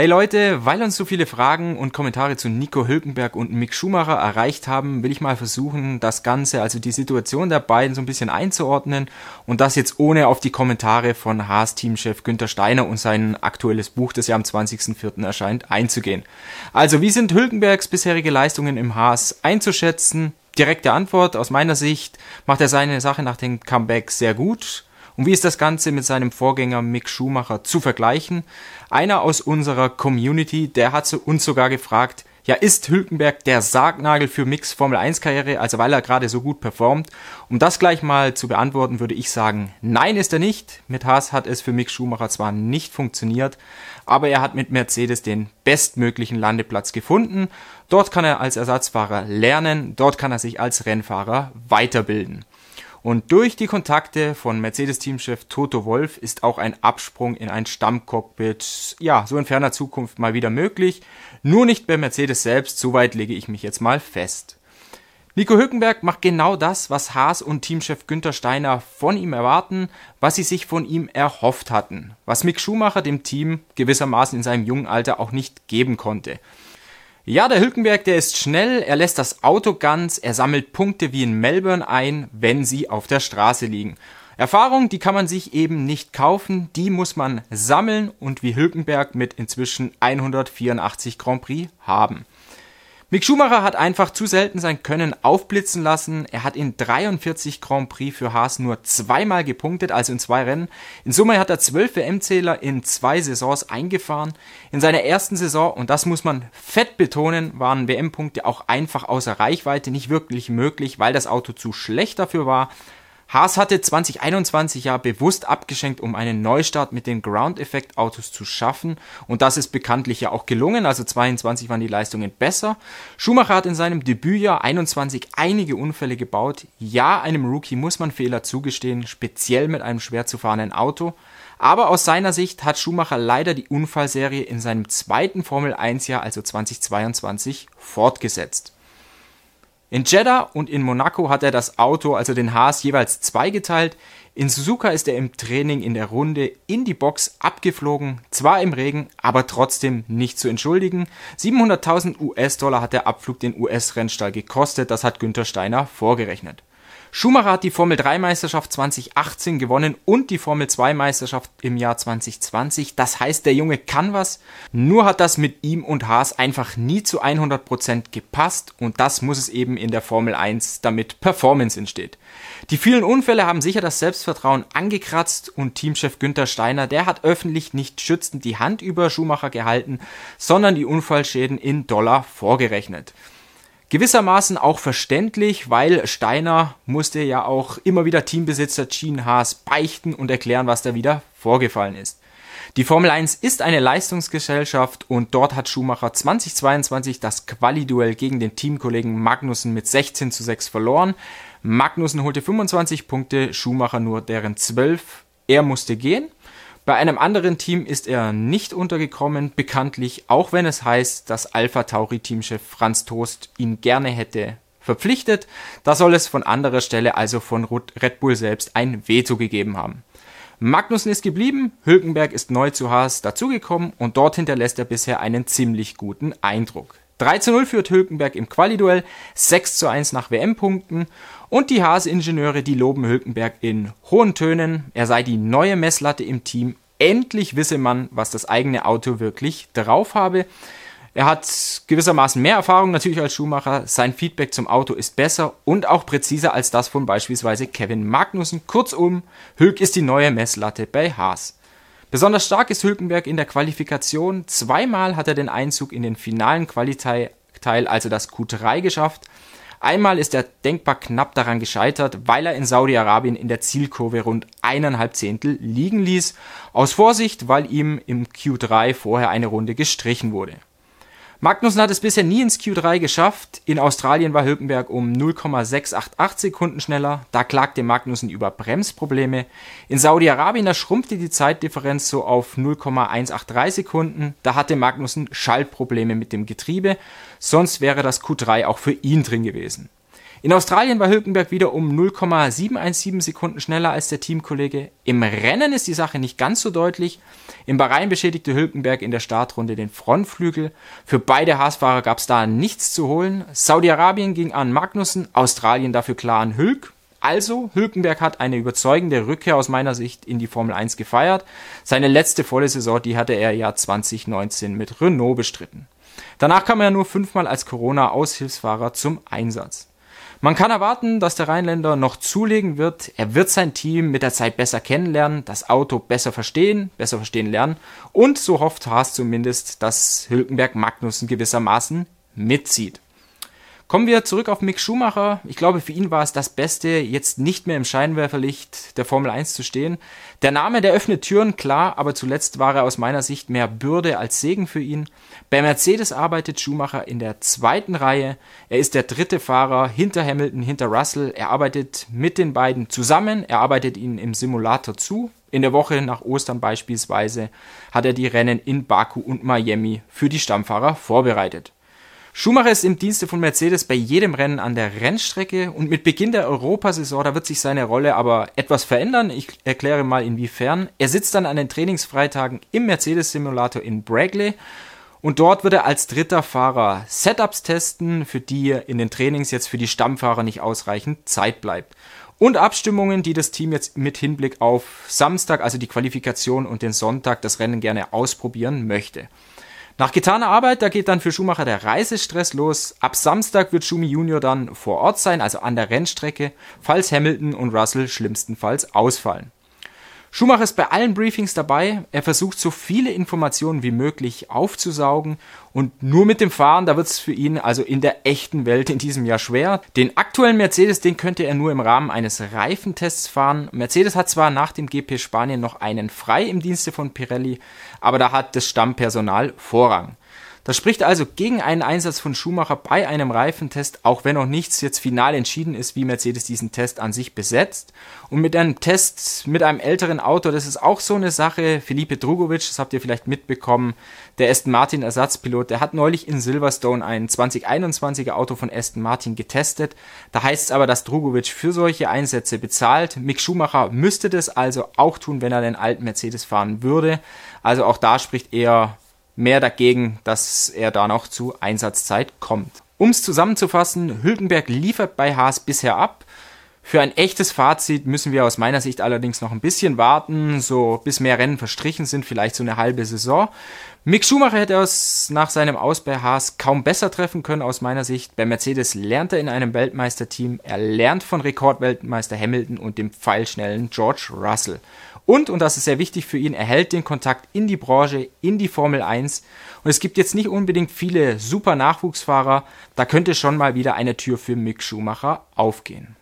Hey Leute, weil uns so viele Fragen und Kommentare zu Nico Hülkenberg und Mick Schumacher erreicht haben, will ich mal versuchen, das Ganze, also die Situation der beiden so ein bisschen einzuordnen und das jetzt ohne auf die Kommentare von Haas-Teamchef Günther Steiner und sein aktuelles Buch, das ja am 20.04. erscheint, einzugehen. Also, wie sind Hülkenbergs bisherige Leistungen im Haas einzuschätzen? Direkte Antwort, aus meiner Sicht macht er seine Sache nach dem Comeback sehr gut. Und wie ist das Ganze mit seinem Vorgänger Mick Schumacher zu vergleichen? Einer aus unserer Community, der hat uns sogar gefragt, ja, ist Hülkenberg der Sargnagel für Micks Formel 1 Karriere, also weil er gerade so gut performt? Um das gleich mal zu beantworten, würde ich sagen, nein ist er nicht. Mit Haas hat es für Mick Schumacher zwar nicht funktioniert, aber er hat mit Mercedes den bestmöglichen Landeplatz gefunden. Dort kann er als Ersatzfahrer lernen, dort kann er sich als Rennfahrer weiterbilden. Und durch die Kontakte von Mercedes-Teamchef Toto Wolf ist auch ein Absprung in ein Stammcockpit, ja, so in ferner Zukunft mal wieder möglich. Nur nicht bei Mercedes selbst, soweit lege ich mich jetzt mal fest. Nico Hülkenberg macht genau das, was Haas und Teamchef Günther Steiner von ihm erwarten, was sie sich von ihm erhofft hatten, was Mick Schumacher dem Team gewissermaßen in seinem jungen Alter auch nicht geben konnte. Ja, der Hülkenberg, der ist schnell, er lässt das Auto ganz, er sammelt Punkte wie in Melbourne ein, wenn sie auf der Straße liegen. Erfahrung, die kann man sich eben nicht kaufen, die muss man sammeln und wie Hülkenberg mit inzwischen 184 Grand Prix haben. Mick Schumacher hat einfach zu selten sein Können aufblitzen lassen. Er hat in 43 Grand Prix für Haas nur zweimal gepunktet, also in zwei Rennen. In Summe hat er 12 WM-Zähler in zwei Saisons eingefahren. In seiner ersten Saison, und das muss man fett betonen, waren WM-Punkte auch einfach außer Reichweite nicht wirklich möglich, weil das Auto zu schlecht dafür war. Haas hatte 2021 ja bewusst abgeschenkt, um einen Neustart mit den Ground-Effekt-Autos zu schaffen. Und das ist bekanntlich ja auch gelungen. Also 22 waren die Leistungen besser. Schumacher hat in seinem Debütjahr 21 einige Unfälle gebaut. Ja, einem Rookie muss man Fehler zugestehen, speziell mit einem schwer zu fahrenden Auto. Aber aus seiner Sicht hat Schumacher leider die Unfallserie in seinem zweiten Formel 1 Jahr, also 2022, fortgesetzt. In Jeddah und in Monaco hat er das Auto, also den Haas, jeweils zweigeteilt. In Suzuka ist er im Training in der Runde in die Box abgeflogen, zwar im Regen, aber trotzdem nicht zu entschuldigen. 700.000 US-Dollar hat der Abflug den US-Rennstall gekostet, das hat Günther Steiner vorgerechnet. Schumacher hat die Formel 3 Meisterschaft 2018 gewonnen und die Formel 2 Meisterschaft im Jahr 2020. Das heißt, der Junge kann was. Nur hat das mit ihm und Haas einfach nie zu 100% gepasst und das muss es eben in der Formel 1, damit Performance entsteht. Die vielen Unfälle haben sicher das Selbstvertrauen angekratzt und Teamchef Günther Steiner, der hat öffentlich nicht schützend die Hand über Schumacher gehalten, sondern die Unfallschäden in Dollar vorgerechnet. Gewissermaßen auch verständlich, weil Steiner musste ja auch immer wieder Teambesitzer Gene Haas beichten und erklären, was da wieder vorgefallen ist. Die Formel 1 ist eine Leistungsgesellschaft und dort hat Schumacher 2022 das Quali-Duell gegen den Teamkollegen Magnussen mit 16 zu 6 verloren. Magnussen holte 25 Punkte, Schumacher nur deren 12. Er musste gehen. Bei einem anderen Team ist er nicht untergekommen, bekanntlich, auch wenn es heißt, dass Alpha Tauri Teamchef Franz Toast ihn gerne hätte verpflichtet. Da soll es von anderer Stelle, also von Red Bull selbst, ein Veto gegeben haben. Magnussen ist geblieben, Hülkenberg ist neu zu Haas dazugekommen und dort hinterlässt er bisher einen ziemlich guten Eindruck. 3 zu 0 führt Hülkenberg im Quali-Duell, 6 zu 1 nach WM-Punkten und die Haas-Ingenieure, die loben Hülkenberg in hohen Tönen. Er sei die neue Messlatte im Team. Endlich wisse man, was das eigene Auto wirklich drauf habe. Er hat gewissermaßen mehr Erfahrung natürlich als Schumacher. Sein Feedback zum Auto ist besser und auch präziser als das von beispielsweise Kevin Magnussen. Kurzum, Hülk ist die neue Messlatte bei Haas. Besonders stark ist Hülkenberg in der Qualifikation. Zweimal hat er den Einzug in den finalen Qualiteil, also das Q3, geschafft. Einmal ist er denkbar knapp daran gescheitert, weil er in Saudi-Arabien in der Zielkurve rund eineinhalb Zehntel liegen ließ. Aus Vorsicht, weil ihm im Q3 vorher eine Runde gestrichen wurde. Magnussen hat es bisher nie ins Q3 geschafft. In Australien war Hülkenberg um 0,688 Sekunden schneller. Da klagte Magnussen über Bremsprobleme. In Saudi-Arabien schrumpfte die Zeitdifferenz so auf 0,183 Sekunden. Da hatte Magnussen Schaltprobleme mit dem Getriebe. Sonst wäre das Q3 auch für ihn drin gewesen. In Australien war Hülkenberg wieder um 0,717 Sekunden schneller als der Teamkollege. Im Rennen ist die Sache nicht ganz so deutlich. Im Bahrain beschädigte Hülkenberg in der Startrunde den Frontflügel. Für beide Haasfahrer gab es da nichts zu holen. Saudi-Arabien ging an Magnussen, Australien dafür klar an Hülk. Also, Hülkenberg hat eine überzeugende Rückkehr aus meiner Sicht in die Formel 1 gefeiert. Seine letzte volle Saison, die hatte er ja 2019 mit Renault bestritten. Danach kam er nur fünfmal als Corona-Aushilfsfahrer zum Einsatz. Man kann erwarten, dass der Rheinländer noch zulegen wird. Er wird sein Team mit der Zeit besser kennenlernen, das Auto besser verstehen, besser verstehen lernen und so hofft Haas zumindest, dass Hülkenberg Magnussen gewissermaßen mitzieht. Kommen wir zurück auf Mick Schumacher. Ich glaube, für ihn war es das Beste, jetzt nicht mehr im Scheinwerferlicht der Formel 1 zu stehen. Der Name, der öffnet Türen, klar, aber zuletzt war er aus meiner Sicht mehr Bürde als Segen für ihn. Bei Mercedes arbeitet Schumacher in der zweiten Reihe. Er ist der dritte Fahrer hinter Hamilton, hinter Russell. Er arbeitet mit den beiden zusammen. Er arbeitet ihnen im Simulator zu. In der Woche nach Ostern beispielsweise hat er die Rennen in Baku und Miami für die Stammfahrer vorbereitet. Schumacher ist im Dienste von Mercedes bei jedem Rennen an der Rennstrecke und mit Beginn der Europasaison, da wird sich seine Rolle aber etwas verändern. Ich erkläre mal inwiefern. Er sitzt dann an den Trainingsfreitagen im Mercedes-Simulator in Braggley und dort wird er als dritter Fahrer Setups testen, für die in den Trainings jetzt für die Stammfahrer nicht ausreichend Zeit bleibt. Und Abstimmungen, die das Team jetzt mit Hinblick auf Samstag, also die Qualifikation und den Sonntag, das Rennen gerne ausprobieren möchte. Nach getaner Arbeit, da geht dann für Schumacher der Reisestress los. Ab Samstag wird Schumi Junior dann vor Ort sein, also an der Rennstrecke, falls Hamilton und Russell schlimmstenfalls ausfallen. Schumacher ist bei allen Briefings dabei. Er versucht so viele Informationen wie möglich aufzusaugen und nur mit dem Fahren, da wird es für ihn also in der echten Welt in diesem Jahr schwer. Den aktuellen Mercedes, den könnte er nur im Rahmen eines Reifentests fahren. Mercedes hat zwar nach dem GP Spanien noch einen frei im Dienste von Pirelli, aber da hat das Stammpersonal Vorrang. Das spricht also gegen einen Einsatz von Schumacher bei einem Reifentest, auch wenn noch nichts jetzt final entschieden ist, wie Mercedes diesen Test an sich besetzt. Und mit einem Test mit einem älteren Auto, das ist auch so eine Sache. Felipe Drugovic, das habt ihr vielleicht mitbekommen, der Aston Martin Ersatzpilot, der hat neulich in Silverstone ein 2021er Auto von Aston Martin getestet. Da heißt es aber, dass Drugovic für solche Einsätze bezahlt. Mick Schumacher müsste das also auch tun, wenn er den alten Mercedes fahren würde. Also auch da spricht eher mehr dagegen, dass er da noch zu Einsatzzeit kommt. Um es zusammenzufassen, Hülkenberg liefert bei Haas bisher ab. Für ein echtes Fazit müssen wir aus meiner Sicht allerdings noch ein bisschen warten, so bis mehr Rennen verstrichen sind, vielleicht so eine halbe Saison. Mick Schumacher hätte es nach seinem Aus bei Haas kaum besser treffen können aus meiner Sicht. Bei Mercedes lernt er in einem Weltmeisterteam, er lernt von Rekordweltmeister Hamilton und dem pfeilschnellen George Russell. Und, und das ist sehr wichtig für ihn, er hält den Kontakt in die Branche, in die Formel 1. Und es gibt jetzt nicht unbedingt viele super Nachwuchsfahrer. Da könnte schon mal wieder eine Tür für Mick Schumacher aufgehen.